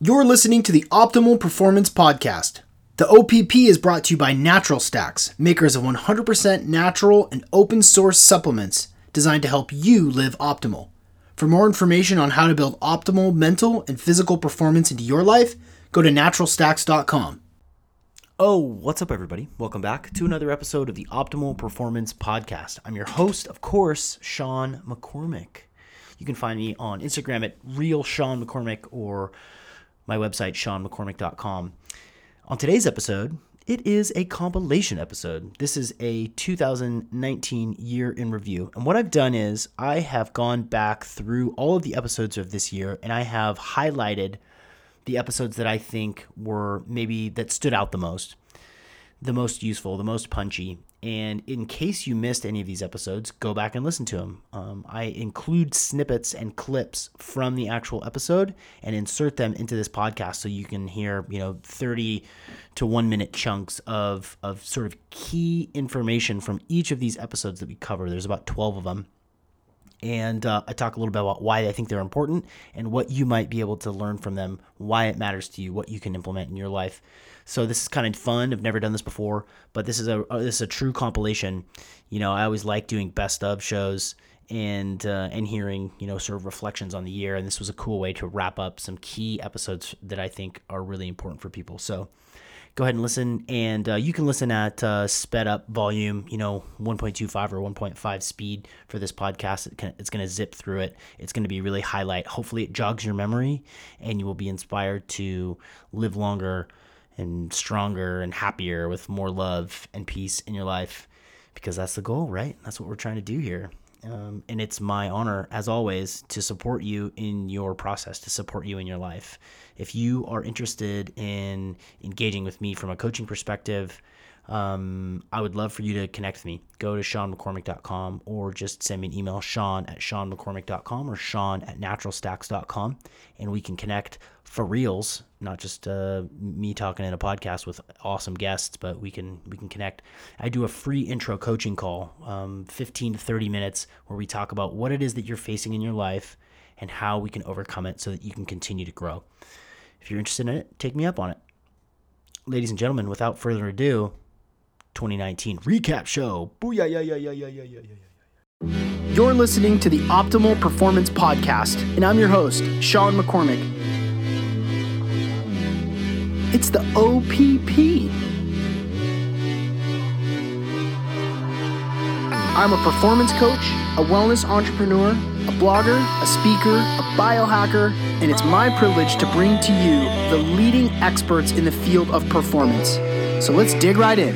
You're listening to the Optimal Performance Podcast. The OPP is brought to you by Natural Stacks, makers of 100% natural and open source supplements designed to help you live optimal. For more information on how to build optimal mental and physical performance into your life, go to naturalstacks.com. Oh, what's up, everybody? Welcome back to another episode of the Optimal Performance Podcast. I'm your host, of course, Sean McCormick. You can find me on Instagram at real Sean McCormick or my website, seanmccormick.com. On today's episode, it is a compilation episode. This is a 2019 year in review. And what I've done is I have gone back through all of the episodes of this year and I have highlighted the episodes that I think were maybe that stood out the most, the most useful, the most punchy, and in case you missed any of these episodes, go back and listen to them. Um, I include snippets and clips from the actual episode and insert them into this podcast so you can hear, you know, 30 to one minute chunks of, of sort of key information from each of these episodes that we cover. There's about 12 of them. And uh, I talk a little bit about why I think they're important and what you might be able to learn from them, why it matters to you, what you can implement in your life. So this is kind of fun. I've never done this before, but this is a uh, this is a true compilation. You know, I always like doing best of shows and uh, and hearing you know sort of reflections on the year, and this was a cool way to wrap up some key episodes that I think are really important for people. So go ahead and listen, and uh, you can listen at uh, sped up volume, you know, 1.25 or 1.5 speed for this podcast. It can, it's going to zip through it. It's going to be really highlight. Hopefully, it jogs your memory, and you will be inspired to live longer and stronger and happier with more love and peace in your life because that's the goal, right? That's what we're trying to do here. Um, and it's my honor, as always, to support you in your process, to support you in your life. If you are interested in engaging with me from a coaching perspective, um, I would love for you to connect with me. Go to SeanMcCormick.com or just send me an email, Sean at SeanMcCormick.com or Sean at naturalstacks.com, and we can connect for reals, not just uh, me talking in a podcast with awesome guests, but we can we can connect. I do a free intro coaching call, um, 15 to 30 minutes, where we talk about what it is that you're facing in your life and how we can overcome it so that you can continue to grow. If you're interested in it, take me up on it. Ladies and gentlemen, without further ado, 2019 recap show. Booyah, yeah, yeah, yeah, yeah, yeah, yeah, yeah. You're listening to the Optimal Performance Podcast, and I'm your host, Sean McCormick. It's the OPP. I'm a performance coach, a wellness entrepreneur, a blogger, a speaker, a biohacker, and it's my privilege to bring to you the leading experts in the field of performance. So let's dig right in.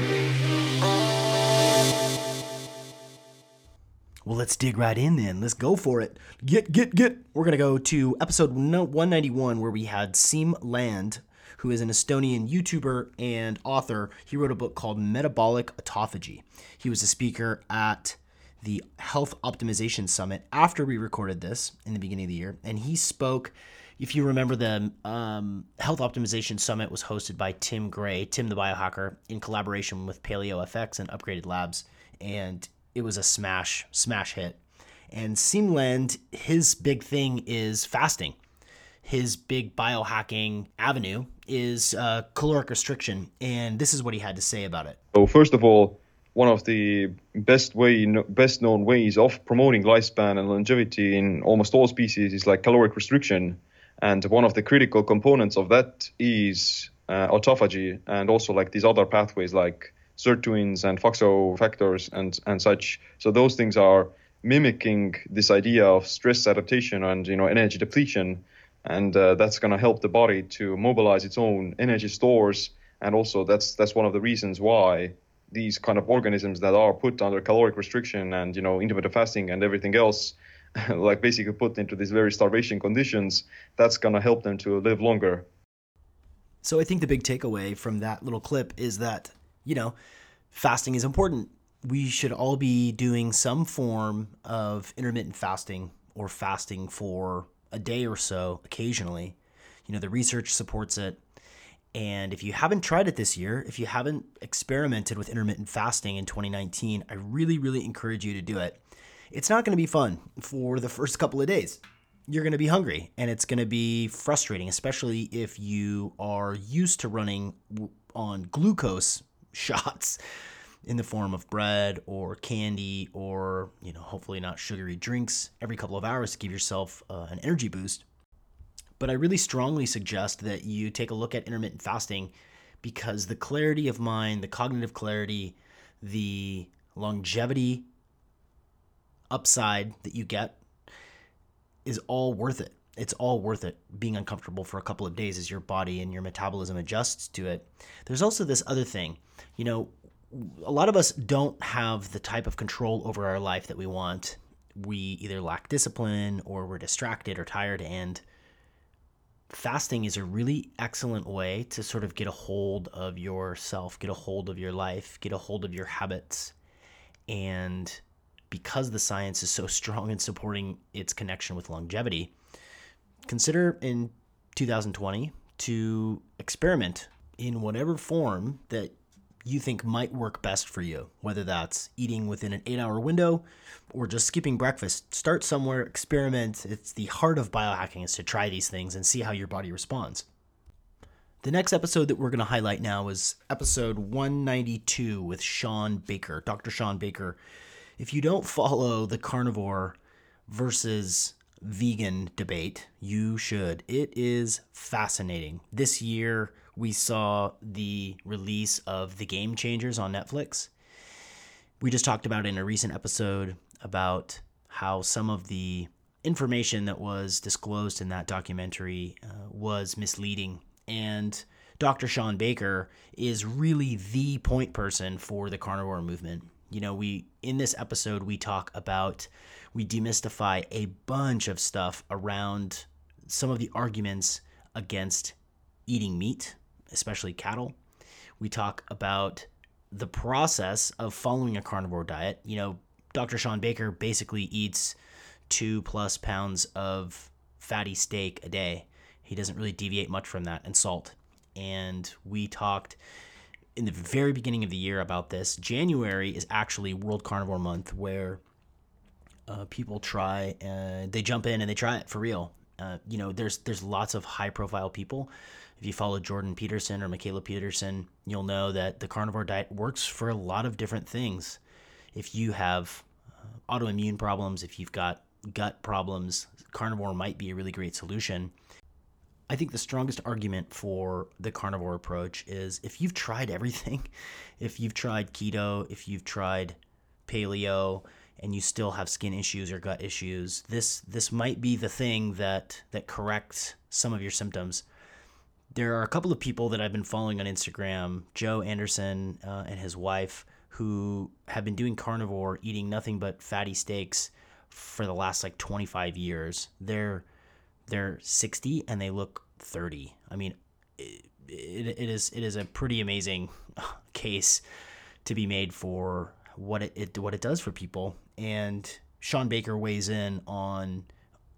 Well, let's dig right in then. Let's go for it. Get, get, get. We're going to go to episode 191 where we had Siim Land, who is an Estonian YouTuber and author. He wrote a book called Metabolic Autophagy. He was a speaker at the Health Optimization Summit after we recorded this in the beginning of the year. And he spoke, if you remember, the um, Health Optimization Summit was hosted by Tim Gray, Tim the Biohacker, in collaboration with Paleo FX and Upgraded Labs. And it was a smash, smash hit. And Siim Land, his big thing is fasting. His big biohacking avenue is uh, caloric restriction, and this is what he had to say about it. So first of all, one of the best way, best known ways of promoting lifespan and longevity in almost all species is like caloric restriction, and one of the critical components of that is uh, autophagy, and also like these other pathways like sirtuins and FOXO factors and and such. So those things are mimicking this idea of stress adaptation and you know energy depletion, and uh, that's going to help the body to mobilize its own energy stores. And also that's that's one of the reasons why these kind of organisms that are put under caloric restriction and you know intermittent fasting and everything else like basically put into these very starvation conditions that's going to help them to live longer so i think the big takeaway from that little clip is that you know, fasting is important. We should all be doing some form of intermittent fasting or fasting for a day or so occasionally. You know, the research supports it. And if you haven't tried it this year, if you haven't experimented with intermittent fasting in 2019, I really, really encourage you to do it. It's not going to be fun for the first couple of days. you're going to be hungry and it's going to be frustrating, especially if you are used to running on glucose shots in the form of bread or candy or, you know, hopefully not sugary drinks every couple of hours to give yourself uh, an energy boost. But I really strongly suggest that you take a look at intermittent fasting because the clarity of mind, the cognitive clarity, the longevity upside that you get is all worth it. It's all worth it being uncomfortable for a couple of days as your body and your metabolism adjusts to it. There's also this other thing. You know, a lot of us don't have the type of control over our life that we want. We either lack discipline or we're distracted or tired. And fasting is a really excellent way to sort of get a hold of yourself, get a hold of your life, get a hold of your habits. And because the science is so strong in supporting its connection with longevity, consider in 2020 to experiment in whatever form that you think might work best for you, whether that's eating within an eight hour window or just skipping breakfast. Start somewhere, experiment. It's the heart of biohacking is to try these things and see how your body responds. The next episode that we're going to highlight now is episode 192 with Shawn Baker, Dr. Shawn Baker. If you don't follow the carnivore versus vegan debate, you should. It is fascinating. This year, we saw the release of The Game Changers on Netflix. We just talked about in a recent episode about how some of the information that was disclosed in that documentary uh, was misleading. And Dr. Shawn Baker is really the point person for the carnivore movement. You know, we in this episode we talk about we demystify a bunch of stuff around some of the arguments against eating meat especially cattle. We talk about the process of following a carnivore diet. You know, Dr. Shawn Baker basically eats two plus pounds of fatty steak a day. He doesn't really deviate much from that, and salt. And we talked in the very beginning of the year about this. January is actually World Carnivore Month, where uh, people try they jump in and they try it for real. Uh, you know, there's there's lots of high profile people if you follow Jordan Peterson or Mikhaila Peterson, you'll know that the carnivore diet works for a lot of different things. If you have uh, autoimmune problems, if you've got gut problems, carnivore might be a really great solution. I think the strongest argument for the carnivore approach is if you've tried everything, if you've tried keto, if you've tried paleo, and you still have skin issues or gut issues, this this might be the thing that that corrects some of your symptoms there are a couple of people that I've been following on Instagram, Joe Andersen uh, and his wife, who have been doing carnivore, eating nothing but fatty steaks for the last like 25 years. They're they're 60 and they look 30. I mean, it, it, is it is a pretty amazing case to be made for what it, it what it does for people. And Shawn Baker weighs in on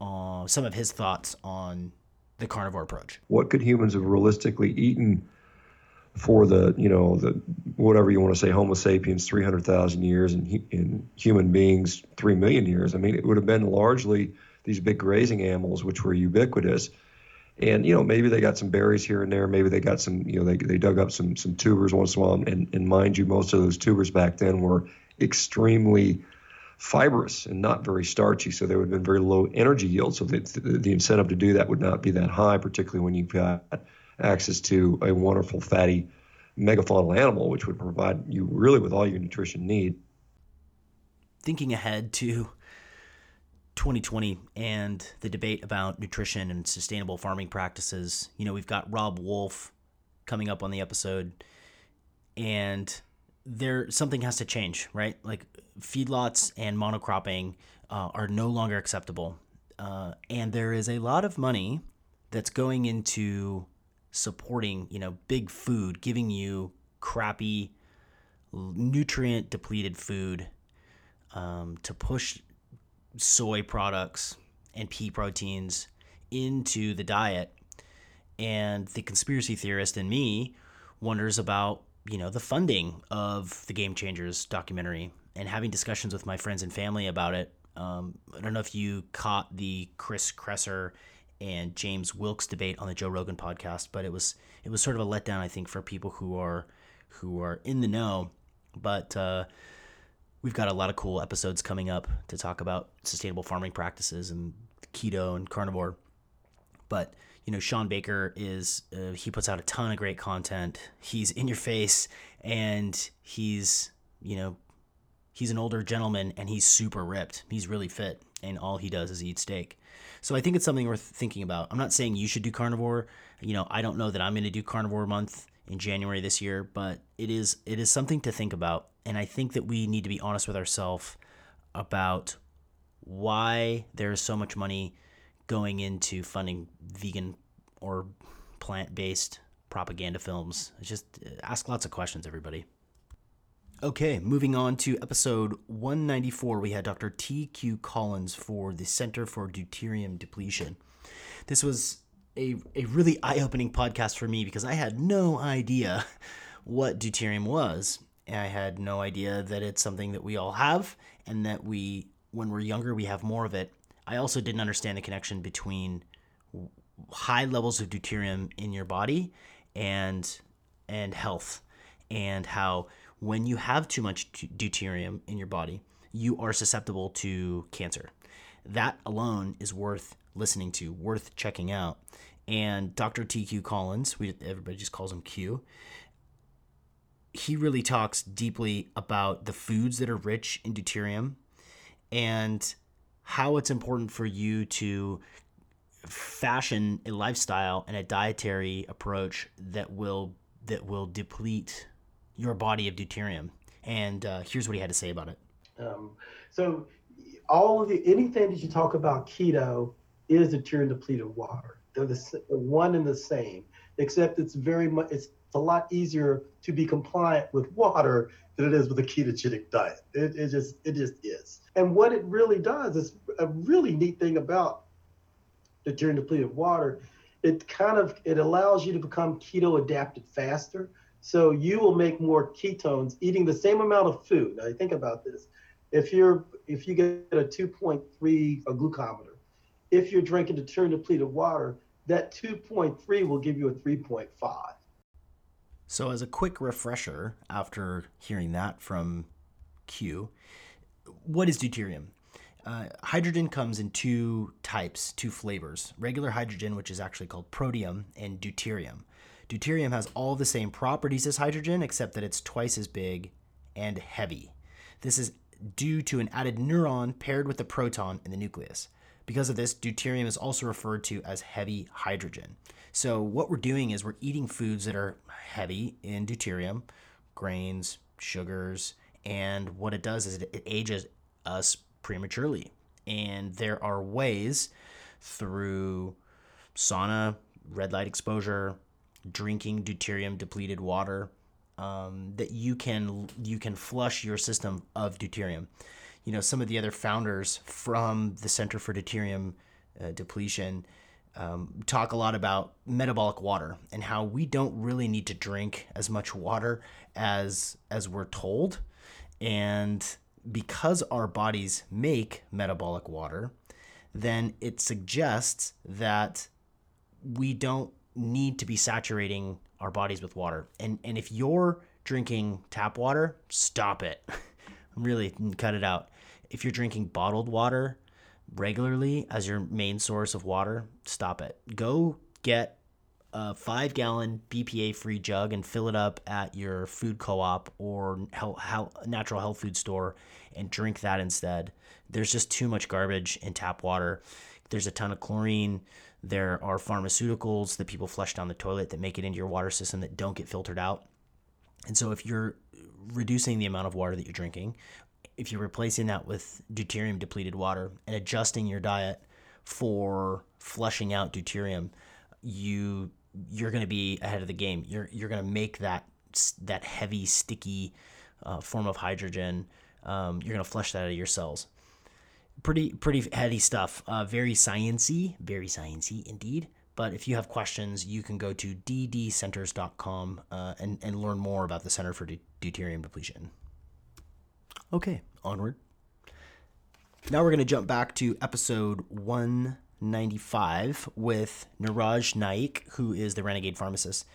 uh, some of his thoughts on the carnivore approach. What could humans have realistically eaten for the, you know, the whatever you want to say, Homo sapiens, 300,000 years, and, in human beings, 3 million years? I mean, it would have been largely these big grazing animals, which were ubiquitous. And, you know, maybe they got some berries here and there. Maybe they got some, you know, they, they dug up some, some tubers once in a while. And, and mind you, most of those tubers back then were extremely fibrous and not very starchy, so there would have been very low energy yield. So the, the incentive to do that would not be that high, particularly when you've got access to a wonderful fatty megafaunal animal, which would provide you really with all your nutrition need. Thinking ahead to 2020 and the debate about nutrition and sustainable farming practices, you know, we've got Robb Wolf coming up on the episode, and there something has to change, right? Like feedlots and monocropping uh, are no longer acceptable, uh, and there is a lot of money that's going into supporting, you know, big food, giving you crappy, nutrient depleted food um, to push soy products and pea proteins into the diet. And the conspiracy theorist in me wonders about you know the funding of the Game Changers documentary and having discussions with my friends and family about it. Um, I don't know if you caught the Chris Kresser and James Wilks debate on the Joe Rogan podcast, but it was it was sort of a letdown, I think, for people who are who are in the know. But uh, we've got a lot of cool episodes coming up to talk about sustainable farming practices and keto and carnivore. But you know, Shawn Baker is uh, he puts out a ton of great content. He's in your face, and he's you know he's an older gentleman and he's super ripped. He's really fit, and all he does is eat steak. So I think it's something worth thinking about. I'm not saying you should do carnivore. You know, I don't know that I'm going to do carnivore month in January this year, but it is it is something to think about. And I think that we need to be honest with ourselves about why there is so much money going into funding vegan or plant-based propaganda films. Just ask lots of questions, everybody. Okay, moving on to episode 194, we had Dr. T.Q. Collins for the Center for Deuterium Depletion. This was a, a really eye opening podcast for me because I had no idea what deuterium was. I had no idea that it's something that we all have and that we, when we're younger, we have more of it. I also didn't understand the connection between high levels of deuterium in your body and and health and how when you have too much deuterium in your body, you are susceptible to cancer. That alone is worth listening to, worth checking out. And Dr. TQ Collins, we everybody just calls him Q. He really talks deeply about the foods that are rich in deuterium and how it's important for you to fashion a lifestyle and a dietary approach that will that will deplete your body of deuterium. And uh, here's what he had to say about it. Um, so, all of the anything that you talk about keto is deuterium depleted water. They're the, one and the same, except it's very much it's a lot easier to be compliant with water than it is with a ketogenic diet. It, it just it just is. And what it really does is a really neat thing about deuterium depleted water. It kind of it allows you to become keto adapted faster. So you will make more ketones eating the same amount of food. Now think about this. If you're if you get a 2.3 a glucometer, if you're drinking deuterium depleted water, that 2.3 will give you a 3.5. So as a quick refresher after hearing that from Q, what is deuterium? Uh, hydrogen comes in two types, two flavors. Regular hydrogen, which is actually called protium, and deuterium. Deuterium has all the same properties as hydrogen, except that it's twice as big and heavy. This is due to an added neuron paired with a proton in the nucleus. Because of this, deuterium is also referred to as heavy hydrogen. So, what we're doing is we're eating foods that are heavy in deuterium, grains, sugars, and what it does is it ages us prematurely. And there are ways through sauna, red light exposure, drinking deuterium depleted water um, that you can you can flush your system of deuterium. You know, some of the other founders from the Center for Deuterium uh, Depletion um, talk a lot about metabolic water and how we don't really need to drink as much water as as we're told, and because our bodies make metabolic water, then it suggests that we don't need to be saturating our bodies with water. And and if you're drinking tap water, stop it. really cut it out. If you're drinking bottled water regularly as your main source of water, stop it. Go get a five gallon BPA free jug and fill it up at your food co op or health, natural health food store and drink that instead. There's just too much garbage in tap water. There's a ton of chlorine. There are pharmaceuticals that people flush down the toilet that make it into your water system that don't get filtered out. And so, if you're reducing the amount of water that you're drinking, if you're replacing that with deuterium depleted water and adjusting your diet for flushing out deuterium, you you're going to be ahead of the game. You're you're going to make that that heavy, sticky uh, form of hydrogen. Um, you're going to flush that out of your cells pretty pretty heady stuff. Uh, very sciency, very sciency indeed. But if you have questions, you can go to ddcenters.com uh, and, and learn more about the Center for Deuterium Depletion. Okay, onward. Now we're going to jump back to episode 195 with Niraj Naik, who is the Renegade Pharmacist.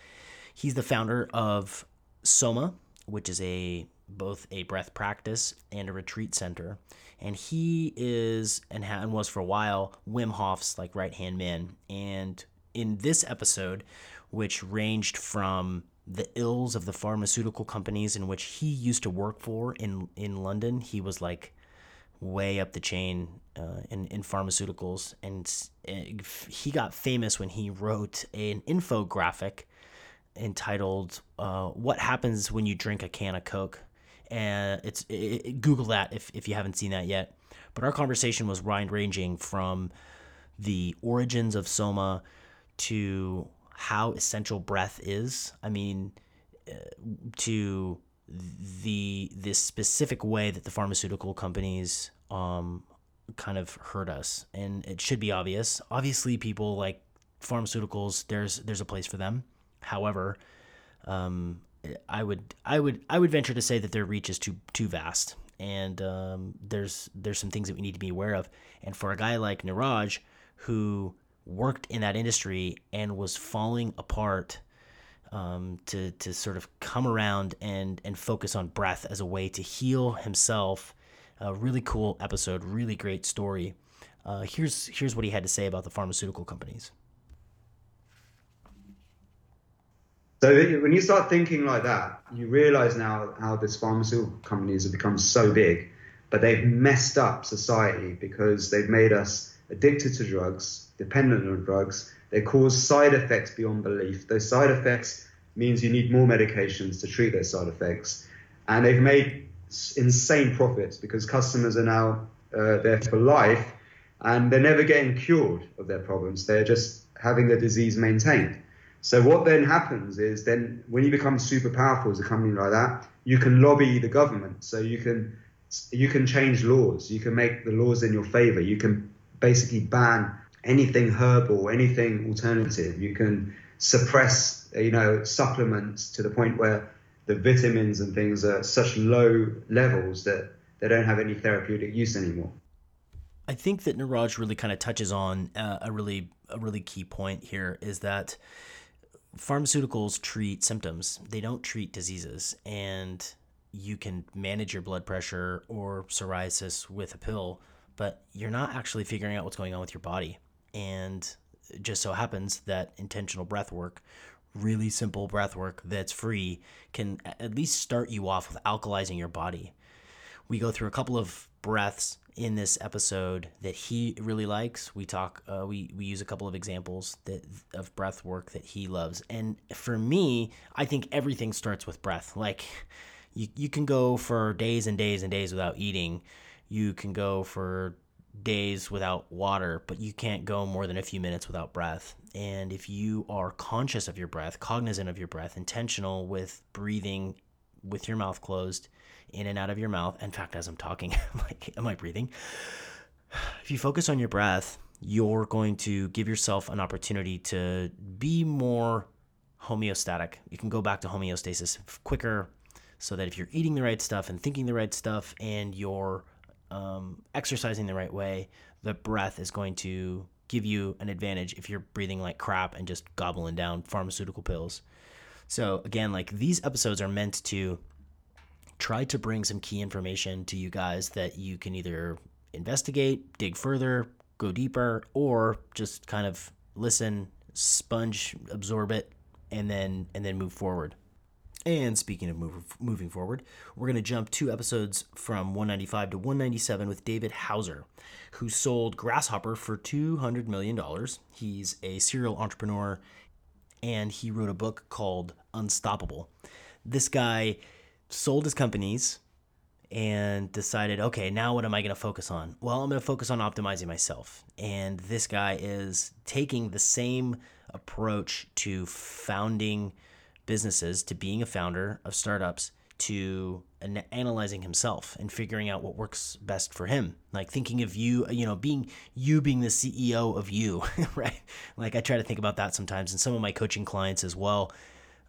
He's the founder of Soma, which is a both a breath practice and a retreat center. And he is and, ha- and was for a while Wim Hof's like right hand man. And in this episode, which ranged from the ills of the pharmaceutical companies in which he used to work for in in London, he was like way up the chain uh, in in pharmaceuticals, and uh, he got famous when he wrote an infographic entitled uh, "What Happens When You Drink a Can of Coke." And it's it, it, Google that if if you haven't seen that yet. But our conversation was wide ranging from the origins of Soma to how essential breath is. I mean, uh, to the this specific way that the pharmaceutical companies um, kind of hurt us, and it should be obvious. Obviously, people like pharmaceuticals. There's there's a place for them. However, um, I would I would I would venture to say that their reach is too too vast, and um, there's there's some things that we need to be aware of. And for a guy like Niraj, who worked in that industry and was falling apart um, to to sort of come around and and focus on breath as a way to heal himself. A really cool episode, really great story. Uh, here's here's what he had to say about the pharmaceutical companies. So when you start thinking like that, you realize now how this pharmaceutical companies have become so big, but they've messed up society because they've made us addicted to drugs, dependent on drugs. They cause side effects beyond belief. Those side effects means you need more medications to treat those side effects, and they've made insane profits because customers are now uh, there for life, and they're never getting cured of their problems. They're just having the disease maintained. So what then happens is then when you become super powerful as a company like that, you can lobby the government. So you can you can change laws. You can make the laws in your favor. You can basically ban anything herbal, anything alternative. You can suppress you know supplements to the point where the vitamins and things are such low levels that they don't have any therapeutic use anymore. I think that Niraj really kind of touches on uh, a really a really key point here is that pharmaceuticals treat symptoms, they don't treat diseases. And you can manage your blood pressure or psoriasis with a pill, but you're not actually figuring out what's going on with your body. And it just so happens that intentional breath work, really simple breath work that's free, can at least start you off with alkalizing your body. We go through a couple of breaths in this episode that he really likes. We talk, uh, we we use a couple of examples that of breath work that he loves, and for me, I think everything starts with breath. Like you you can go for days and days and days without eating, you can go for days without water, but you can't go more than a few minutes without breath. And if you are conscious of your breath, cognizant of your breath, intentional with breathing with your mouth closed in and out of your mouth. In fact, as I'm talking, I'm like, am I breathing? If you focus on your breath, you're going to give yourself an opportunity to be more homeostatic. You can go back to homeostasis quicker so that if you're eating the right stuff and thinking the right stuff and you're um, exercising the right way, the breath is going to give you an advantage if you're breathing like crap and just gobbling down pharmaceutical pills. So, again, like these episodes are meant to try to bring some key information to you guys that you can either investigate, dig further, go deeper, or just kind of listen, sponge, absorb it, and then and then move forward. And speaking of move, moving forward, we're going to jump two episodes from 195 to 197 with David Hauser, who sold Grasshopper for $200 million. He's a serial entrepreneur and he wrote a book called Unstoppable. This guy sold his companies and decided, okay, now what am I going to focus on? Well, I'm going to focus on optimizing myself. And this guy is taking the same approach to founding businesses, to being a founder of startups, to an- analyzing himself and figuring out what works best for him. Like thinking of you, you know, being you being the CEO of you, right? Like I try to think about that sometimes, and some of my coaching clients as well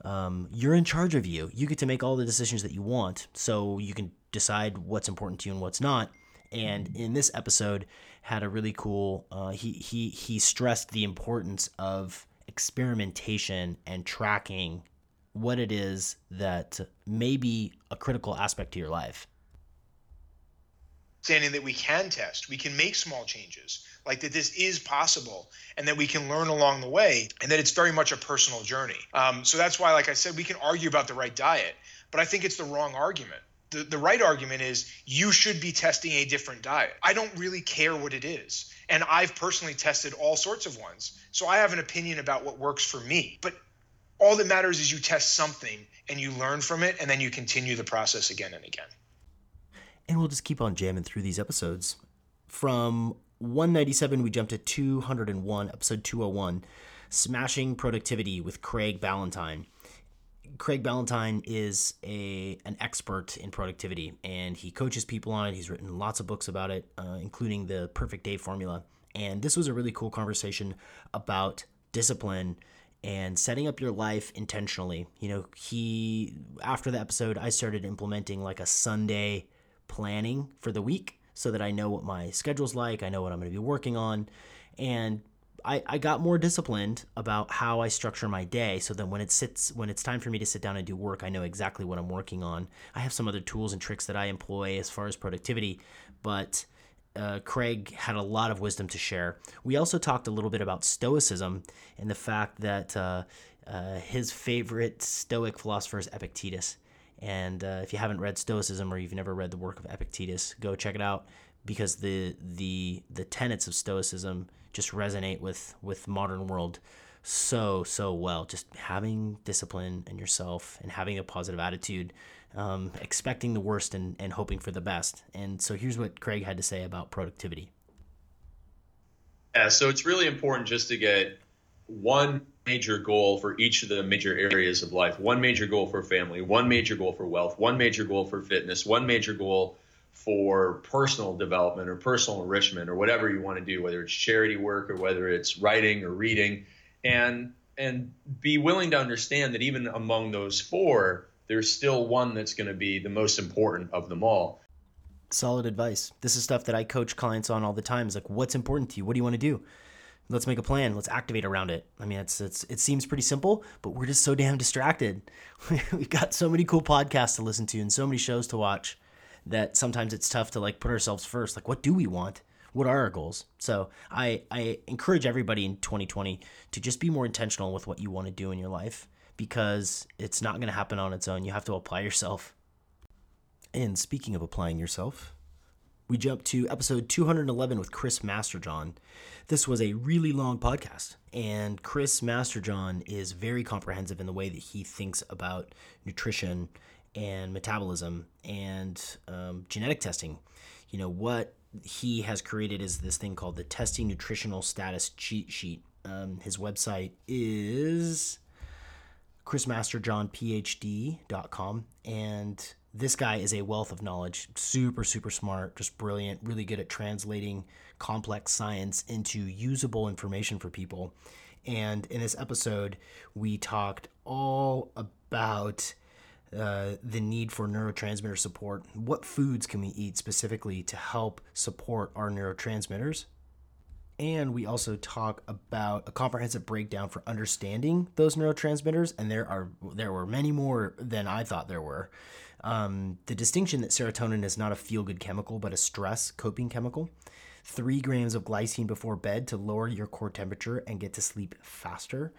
um, you're in charge of you. You get to make all the decisions that you want, so you can decide what's important to you and what's not. and in this episode had a really cool. Uh, he he he stressed the importance of experimentation and tracking what it is that may be a critical aspect to your life. Understanding that we can test, we can make small changes, like that this is possible, and that we can learn along the way, and that it's very much a personal journey. Um, so that's why, like I said, we can argue about the right diet, but I think it's the wrong argument. The, the right argument is you should be testing a different diet. I don't really care what it is. And I've personally tested all sorts of ones. So I have an opinion about what works for me. But all that matters is you test something and you learn from it and then you continue the process again and again and we'll just keep on jamming through these episodes. From 197, we jumped to 201, episode 201, Smashing Productivity with Craig Ballantyne. Craig Ballantyne is a an expert in productivity, and he coaches people on it. He's written lots of books about it, uh, including the Perfect Day Formula. And this was a really cool conversation about discipline and setting up your life intentionally. You know, he after the episode, I started implementing like a Sunday planning for the week so that I know what my schedule's like, I know what I'm going to be working on, and I, I got more disciplined about how I structure my day so that when it sits when it's time for me to sit down and do work, I know exactly what I'm working on. I have some other tools and tricks that I employ as far as productivity, but uh, Craig had a lot of wisdom to share. We also talked a little bit about Stoicism and the fact that uh, uh, his favorite Stoic philosopher is Epictetus. And uh, if you haven't read Stoicism or you've never read the work of Epictetus, go check it out because the the the tenets of Stoicism just resonate with with modern world so so well. Just having discipline in yourself and having a positive attitude, um, expecting the worst and, and hoping for the best. And so here's what Craig had to say about productivity. Yeah, so it's really important just to get one major goal for each of the major areas of life. One major goal for family one major goal for wealth one major goal for fitness one major goal for personal development or personal enrichment or whatever you want to do whether it's charity work or whether it's writing or reading. And and be willing to understand that even among those four there's still one that's going to be the most important of them all. Solid advice. This is stuff that i coach clients on all the time. Is like what's important to you? What do you want to do let's make a plan. Let's activate around it. I mean it's it's it seems pretty simple but we're just so damn distracted. We've got so many cool podcasts to listen to and so many shows to watch that sometimes it's tough to like put ourselves first. Like what do we want? What are our goals? So i i encourage everybody in 2020 to just be more intentional with what you want to do in your life because it's not going to happen on its own. You have to apply yourself. And speaking of applying yourself we jump to episode 211 with Chris Masterjohn. This was a really long podcast, and Chris Masterjohn is very comprehensive in the way that he thinks about nutrition and metabolism and um, genetic testing. You know, what he has created is this thing called the Testing Nutritional Status Cheat Sheet. Um, his website is chrismasterjohnphd.com and this guy is a wealth of knowledge, super, super smart, just brilliant, really good at translating complex science into usable information for people. And in this episode, we talked all about uh, the need for neurotransmitter support. What foods can we eat specifically to help support our neurotransmitters? and we also talk about a comprehensive breakdown for understanding those neurotransmitters and there are there were many more than i thought there were um, the distinction that serotonin is not a feel-good chemical but a stress coping chemical three grams of glycine before bed to lower your core temperature and get to sleep faster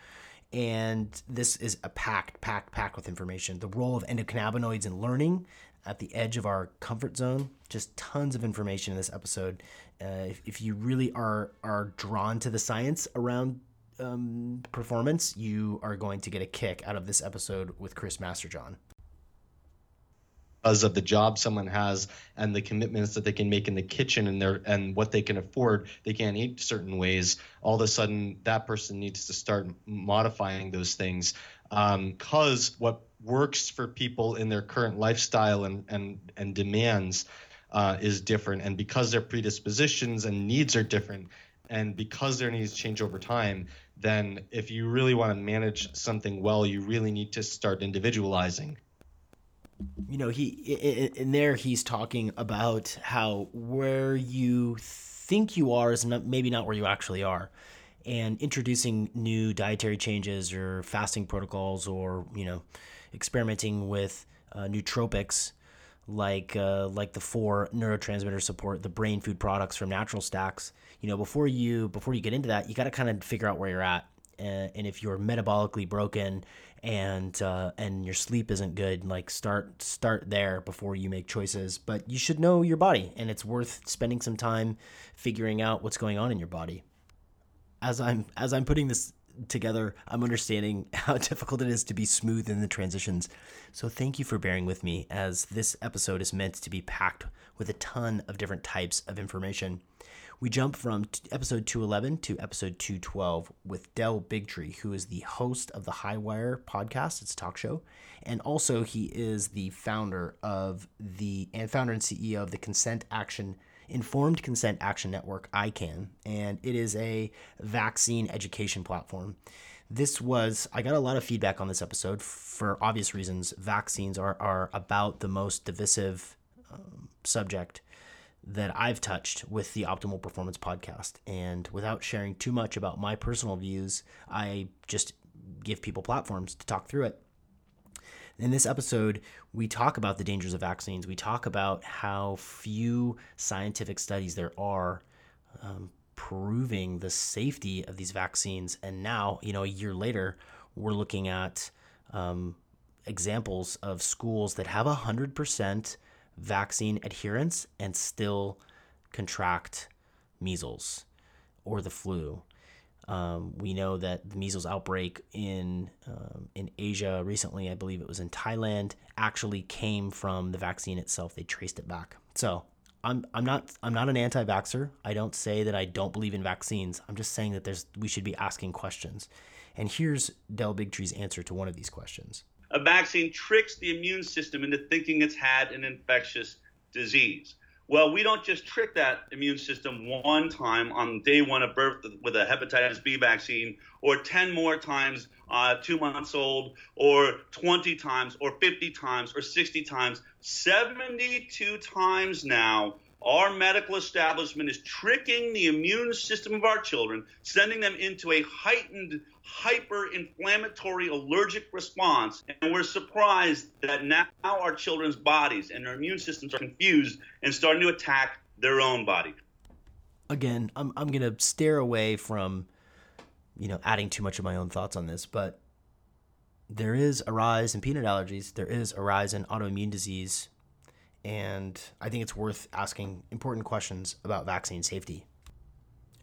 and this is a packed packed packed with information the role of endocannabinoids in learning at the edge of our comfort zone. Just tons of information in this episode. Uh, if, if you really are are drawn to the science around um, performance, you are going to get a kick out of this episode with Chris Masterjohn. Because of the job someone has and the commitments that they can make in the kitchen and their and what they can afford, they can't eat certain ways. All of a sudden, that person needs to start modifying those things. Because um, what works for people in their current lifestyle and and and demands uh, is different, and because their predispositions and needs are different, and because their needs change over time, then if you really want to manage something well, you really need to start individualizing. You know, he in there he's talking about how where you think you are is not, maybe not where you actually are, and introducing new dietary changes or fasting protocols or you know, experimenting with uh, nootropics like uh, like the four neurotransmitter support the brain food products from natural stacks. You know before you before you get into that you got to kind of figure out where you're at and, and if you're metabolically broken and uh, and your sleep isn't good like start start there before you make choices but you should know your body and it's worth spending some time figuring out what's going on in your body as i'm as i'm putting this together, I'm understanding how difficult it is to be smooth in the transitions. So thank you for bearing with me as this episode is meant to be packed with a ton of different types of information. We jump from t- episode 211 to episode 212 with Del Bigtree, who is the host of the Highwire podcast. It's a talk show. And also, he is the founder of the and founder and CEO of the Consent Action Informed Consent Action Network, ICAN, and it is a vaccine education platform. This was, I got a lot of feedback on this episode for obvious reasons. Vaccines are, are about the most divisive um, subject that I've touched with the Optimal Performance podcast. And without sharing too much about my personal views, I just give people platforms to talk through it. In this episode, we talk about the dangers of vaccines. We talk about how few scientific studies there are um, proving the safety of these vaccines. And now, you know, a year later, we're looking at um, examples of schools that have 100% vaccine adherence and still contract measles or the flu. Um, we know that the measles outbreak in um, in Asia recently, I believe it was in Thailand, actually came from the vaccine itself. They traced it back. So I'm I'm not I'm not an anti-vaxxer. I don't say that I don't believe in vaccines. I'm just saying that there's we should be asking questions. And here's Del Bigtree's answer to one of these questions. A vaccine tricks the immune system into thinking it's had an infectious disease. Well, we don't just trick that immune system one time on day one of birth with a hepatitis B vaccine, or 10 more times uh, two months old, or 20 times, or 50 times, or 60 times. 72 times now, our medical establishment is tricking the immune system of our children, sending them into a heightened hyper-inflammatory allergic response. And we're surprised that now our children's bodies and their immune systems are confused and starting to attack their own body. Again i'm, I'm going to steer away from you know adding too much of my own thoughts on this but there is a rise in peanut allergies. There is a rise in autoimmune disease and i think it's worth asking important questions about vaccine safety.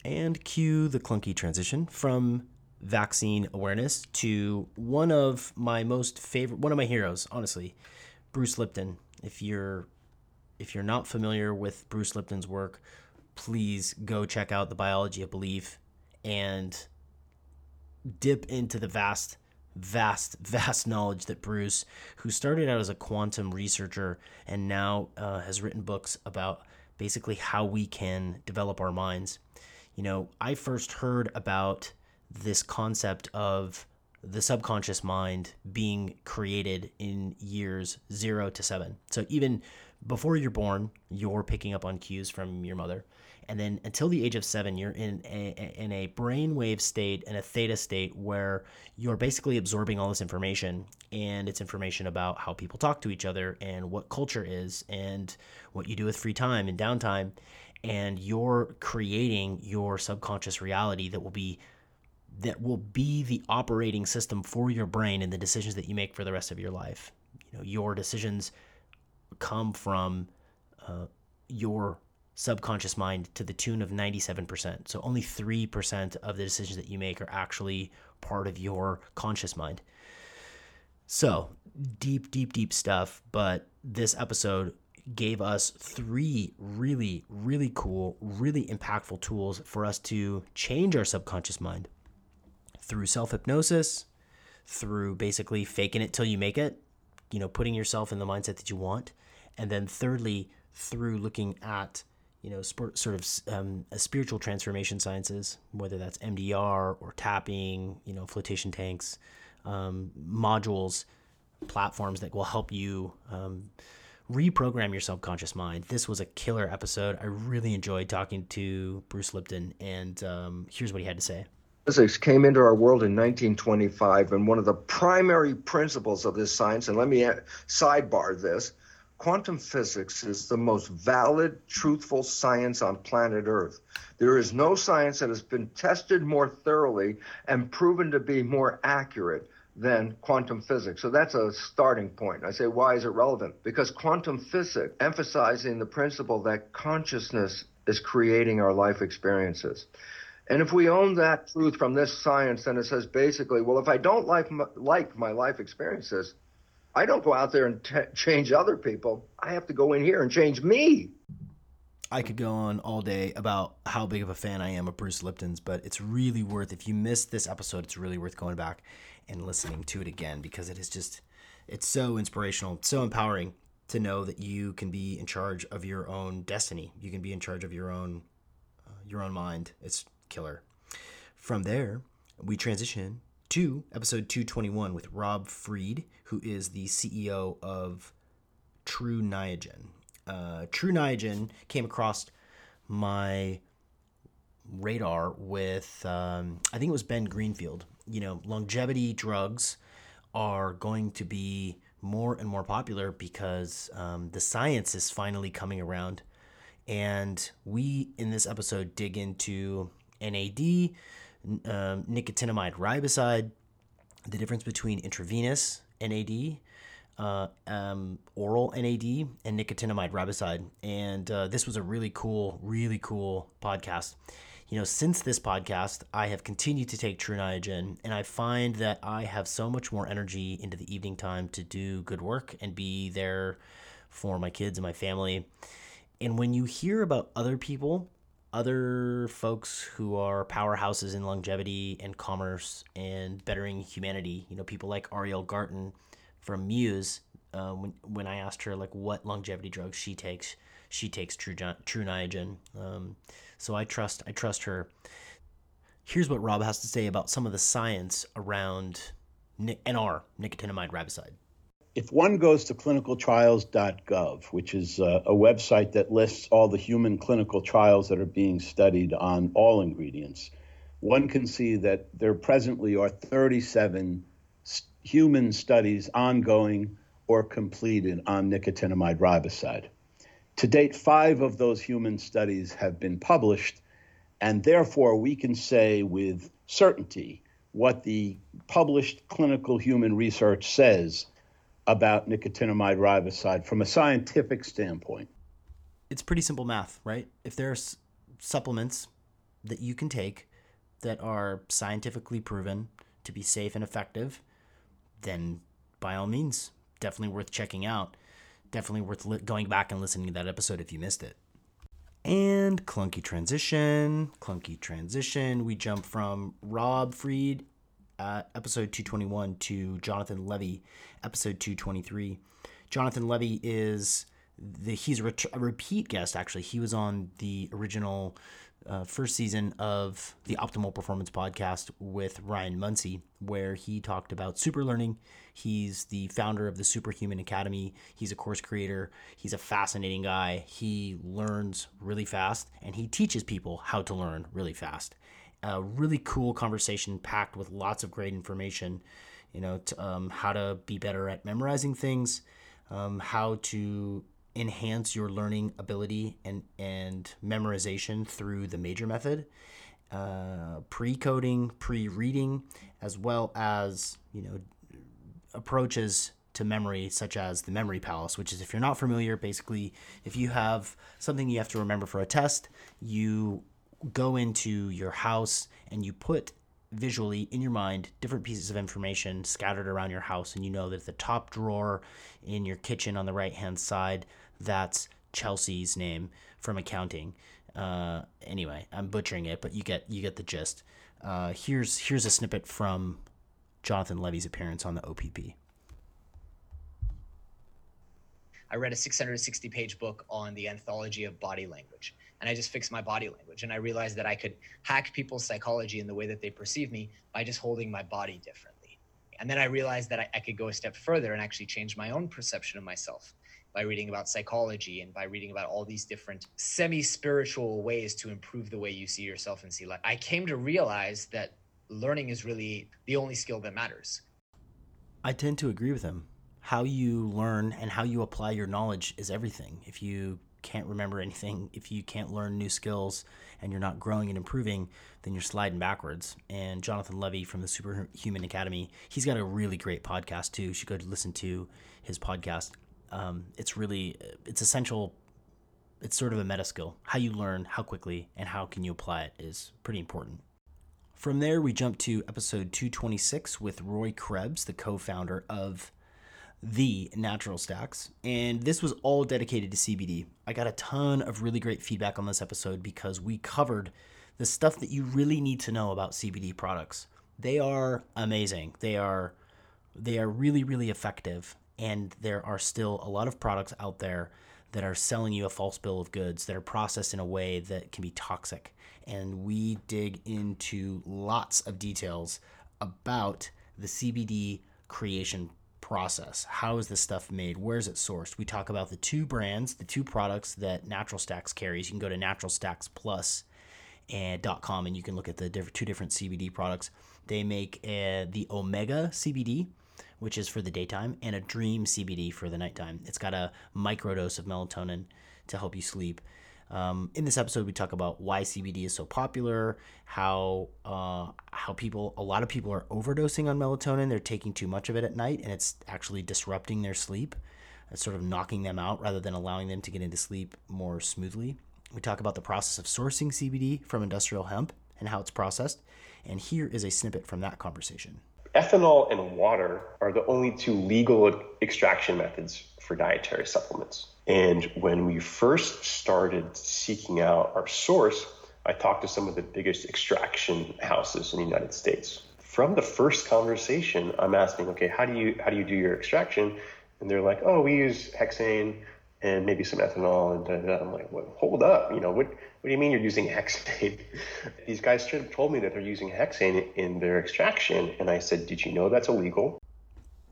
And cue the clunky transition from vaccine awareness to one of my most favorite one of my heroes honestly bruce lipton. If you're if you're not familiar with bruce lipton's work please go check out the biology of belief and dip into the vast vast vast knowledge that bruce who started out as a quantum researcher and now uh, has written books about basically how we can develop our minds you know i first heard about this concept of the subconscious mind being created in years zero to seven. So even before you're born, you're picking up on cues from your mother. And then until the age of seven, you're in a, in a brainwave state and a theta state where you're basically absorbing all this information. And it's information about how people talk to each other and what culture is and what you do with free time and downtime. And you're creating your subconscious reality that will be that will be the operating system for your brain and the decisions that you make for the rest of your life. You know, your decisions come from uh, your subconscious mind to the tune of 97%. So only 3% of the decisions that you make are actually part of your conscious mind. So, deep, deep, deep stuff. But this episode gave us three really, really cool, really impactful tools for us to change our subconscious mind through self hypnosis, through basically faking it till you make it, you know, putting yourself in the mindset that you want. And then thirdly, through looking at, you know, sort of um, spiritual transformation sciences, whether that's MDR or tapping, you know, flotation tanks, um, modules, platforms that will help you um, reprogram your subconscious mind. This was a killer episode. I really enjoyed talking to Bruce Lipton, and um, here's what he had to say. Physics came into our world in 1925, and one of the primary principles of this science, and let me sidebar this quantum physics is the most valid, truthful science on planet Earth. There is no science that has been tested more thoroughly and proven to be more accurate than quantum physics. So that's a starting point. I say, why is it relevant? Because quantum physics emphasizing the principle that consciousness is creating our life experiences. And if we own that truth from this science, then it says basically, well, if I don't like my, like my life experiences, I don't go out there and t- change other people. I have to go in here and change me. I could go on all day about how big of a fan I am of Bruce Lipton's, but it's really worth if you missed this episode, it's really worth going back and listening to it again because it is just it's so inspirational, so empowering to know that you can be in charge of your own destiny. You can be in charge of your own uh, your own mind. It's killer. From there, we transition to episode 221 with Rob Fried, who is the CEO of Tru Niagen. Uh, Tru Niagen came across my radar with, um, I think it was Ben Greenfield. You know, longevity drugs are going to be more and more popular because um, the science is finally coming around. And we, in this episode, dig into NAD, um, nicotinamide riboside, the difference between intravenous NAD, uh, um, oral NAD, and nicotinamide riboside. And uh, this was a really cool, really cool podcast. You know, since this podcast, I have continued to take Tru Niagen, and I find that I have so much more energy into the evening time to do good work and be there for my kids and my family. And when you hear about other people other folks who are powerhouses in longevity and commerce and bettering humanity. You know, people like Ariel Garten from Muse. Uh, when when I asked her like what longevity drugs she takes, she takes Tru Tru Niagen. Um, so I trust I trust her. Here's what Rob has to say about some of the science around NR nicotinamide riboside if one goes to clinicaltrials.gov, which is a, a, website that lists all the human clinical trials that are being studied on all ingredients, one can see that there presently are 37 human studies ongoing or completed on nicotinamide riboside. To date, five of those human studies have been published, and therefore we can say with certainty what the published clinical human research says about nicotinamide riboside from a scientific standpoint? It's pretty simple math, right? If there there's supplements that you can take that are scientifically proven to be safe and effective, then by all means, definitely worth checking out. Definitely worth li- going back and listening to that episode if you missed it. And clunky transition, clunky transition. We jump from Rob Fried uh, episode 221 to Jonathan Levi, episode 223. Jonathan Levi is the he's a, ret- a repeat guest actually. He was on the original uh, first season of the Optimal Performance podcast with Ryan Munsey, where he talked about super learning. He's the founder of the Superhuman Academy. He's a course creator. He's a fascinating guy. He learns really fast and he teaches people how to learn really fast a really cool conversation packed with lots of great information. You know, to, um, how to be better at memorizing things, um, how to enhance your learning ability and, and memorization through the major method, uh, pre coding, pre reading, as well as, you know, approaches to memory, such as the memory palace, which is if you're not familiar, basically, if you have something you have to remember for a test, you go into your house and you put visually in your mind different pieces of information scattered around your house and you know that the top drawer in your kitchen on the right hand side that's chelsea's name from accounting. Uh, anyway i'm butchering it but you get you get the gist. Uh, here's here's a snippet from jonathan levi's appearance on the opp i read a 660 page book on the anthology of body language and I just fixed my body language. And I realized that I could hack people's psychology and the way that they perceive me by just holding my body differently. And then I realized that I, I could go a step further and actually change my own perception of myself by reading about psychology and by reading about all these different semi spiritual ways to improve the way you see yourself and see life. I came to realize that learning is really the only skill that matters. I tend to agree with him. How you learn and how you apply your knowledge is everything. If you can't remember anything, if you can't learn new skills and you're not growing and improving, then you're sliding backwards. And Jonathan Levi from the Superhuman Academy, he's got a really great podcast too. You should go listen to his podcast. Um, it's really it's essential. It's sort of a meta skill. How you learn, how quickly, and how can you apply it is pretty important. From there, we jump to episode 226 with Roy Krebs, the co founder of the Natural Stacks. And this was all dedicated to CBD. I got a ton of really great feedback on this episode because we covered the stuff that you really need to know about CBD products. They are amazing. They are they are really really effective and there are still a lot of products out there that are selling you a false bill of goods that are processed in a way that can be toxic. And we dig into lots of details about the CBD creation process. How is this stuff made? Where is it sourced? We talk about the two brands, the two products that Natural Stacks carries. You can go to Natural Stacks Plus and .com and you can look at the two different CBD products. They make uh, the Omega CBD, which is for the daytime, and a Dream CBD for the nighttime. It's got a microdose of melatonin to help you sleep. Um, in this episode, we talk about why CBD is so popular, how uh, how people a lot of people are overdosing on melatonin. They're taking too much of it at night, and it's actually disrupting their sleep. It's sort of knocking them out rather than allowing them to get into sleep more smoothly. We talk about the process of sourcing CBD from industrial hemp and how it's processed. And here is a snippet from that conversation. Ethanol and water are the only two legal extraction methods for dietary supplements. And when we first started seeking out our source, I talked to some of the biggest extraction houses in the United States. From the first conversation, I'm asking, okay, how do you how do you do your extraction? And they're like, oh, we use hexane and maybe some ethanol. And da, da. I'm like, well, hold up, you know, what what do you mean you're using hexane? These guys told me that they're using hexane in their extraction, and I said, did you know that's illegal?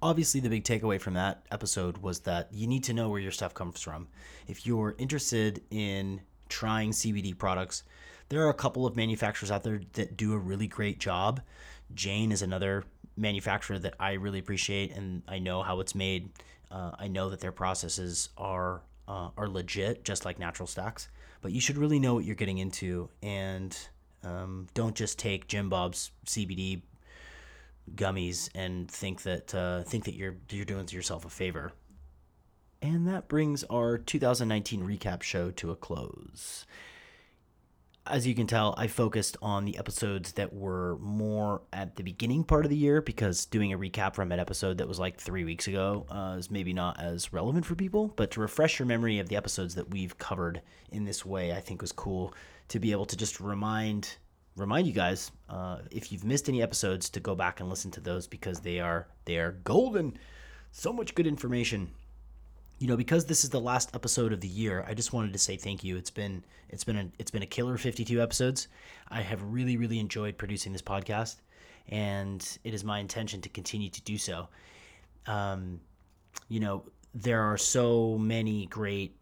Obviously the big takeaway from that episode was that you need to know where your stuff comes from. If you're interested in trying CBD products, there are a couple of manufacturers out there that do a really great job. Jane is another manufacturer that I really appreciate, and I know how it's made. Uh, I know that their processes are uh, are legit, just like Natural Stacks. But you should really know what you're getting into, and um, don't just take Jim Bob's CBD gummies and think that uh, think that you're you're doing yourself a favor. And that brings our 2019 recap show to a close. As you can tell, I focused on the episodes that were more at the beginning part of the year because doing a recap from an episode that was like three weeks ago uh, is maybe not as relevant for people. But to refresh your memory of the episodes that we've covered in this way, I think was cool to be able to just remind remind you guys uh, if you've missed any episodes to go back and listen to those because they are they are golden. So much good information. You know because this is the last episode of the year i just wanted to say thank you. It's been it's been a it's been a killer 52 episodes. I have really really enjoyed producing this podcast and it is my intention to continue to do so. Um, you know there are so many great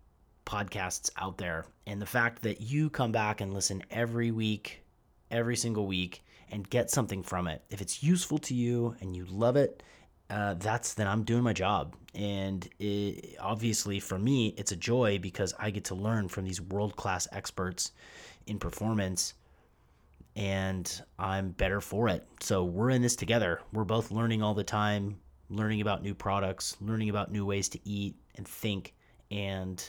podcasts out there and the fact that you come back and listen every week every single week and get something from it. If it's useful to you and you love it, uh, that's then I'm doing my job. And it, obviously, for me, it's a joy because I get to learn from these world class experts in performance and I'm better for it. So we're in this together. We're both learning all the time, learning about new products, learning about new ways to eat and think. And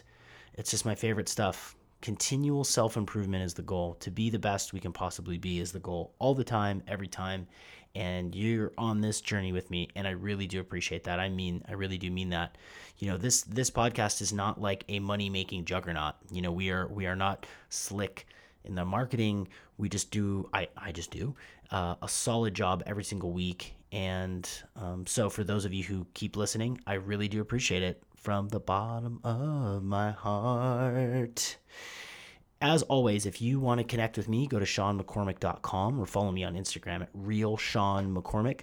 it's just my favorite stuff continual self improvement is the goal. To be the best we can possibly be is the goal all the time, every time. And you're on this journey with me, and I really do appreciate that. I mean, I really do mean that. You know, this this podcast is not like a money making juggernaut. You know, we are we are not slick in the marketing. We just do. I I just do uh, a solid job every single week. And um, so, for those of you who keep listening, I really do appreciate it from the bottom of my heart. As always, if you want to connect with me, go to seanmccormick.com or follow me on Instagram at real Sean McCormick.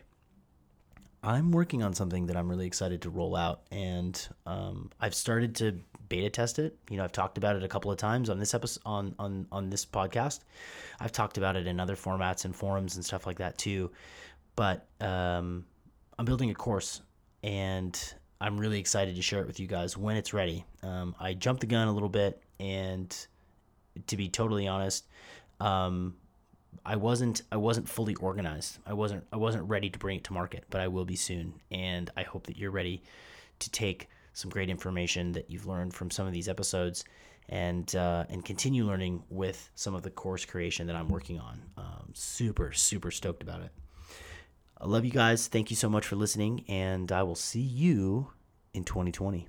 I'm working on something that I'm really excited to roll out, and um, I've started to beta test it. You know, I've talked about it a couple of times on this episode on on on this podcast. I've talked about it in other formats and forums and stuff like that too. But um, I'm building a course, and I'm really excited to share it with you guys when it's ready. Um, I jumped the gun a little bit, and to be totally honest, um, I wasn't I wasn't fully organized. I wasn't I wasn't ready to bring it to market, but I will be soon. And I hope that you're ready to take some great information that you've learned from some of these episodes and uh, and continue learning with some of the course creation that I'm working on. Um, super super stoked about it. I love you guys. Thank you so much for listening, and I will see you in 2020.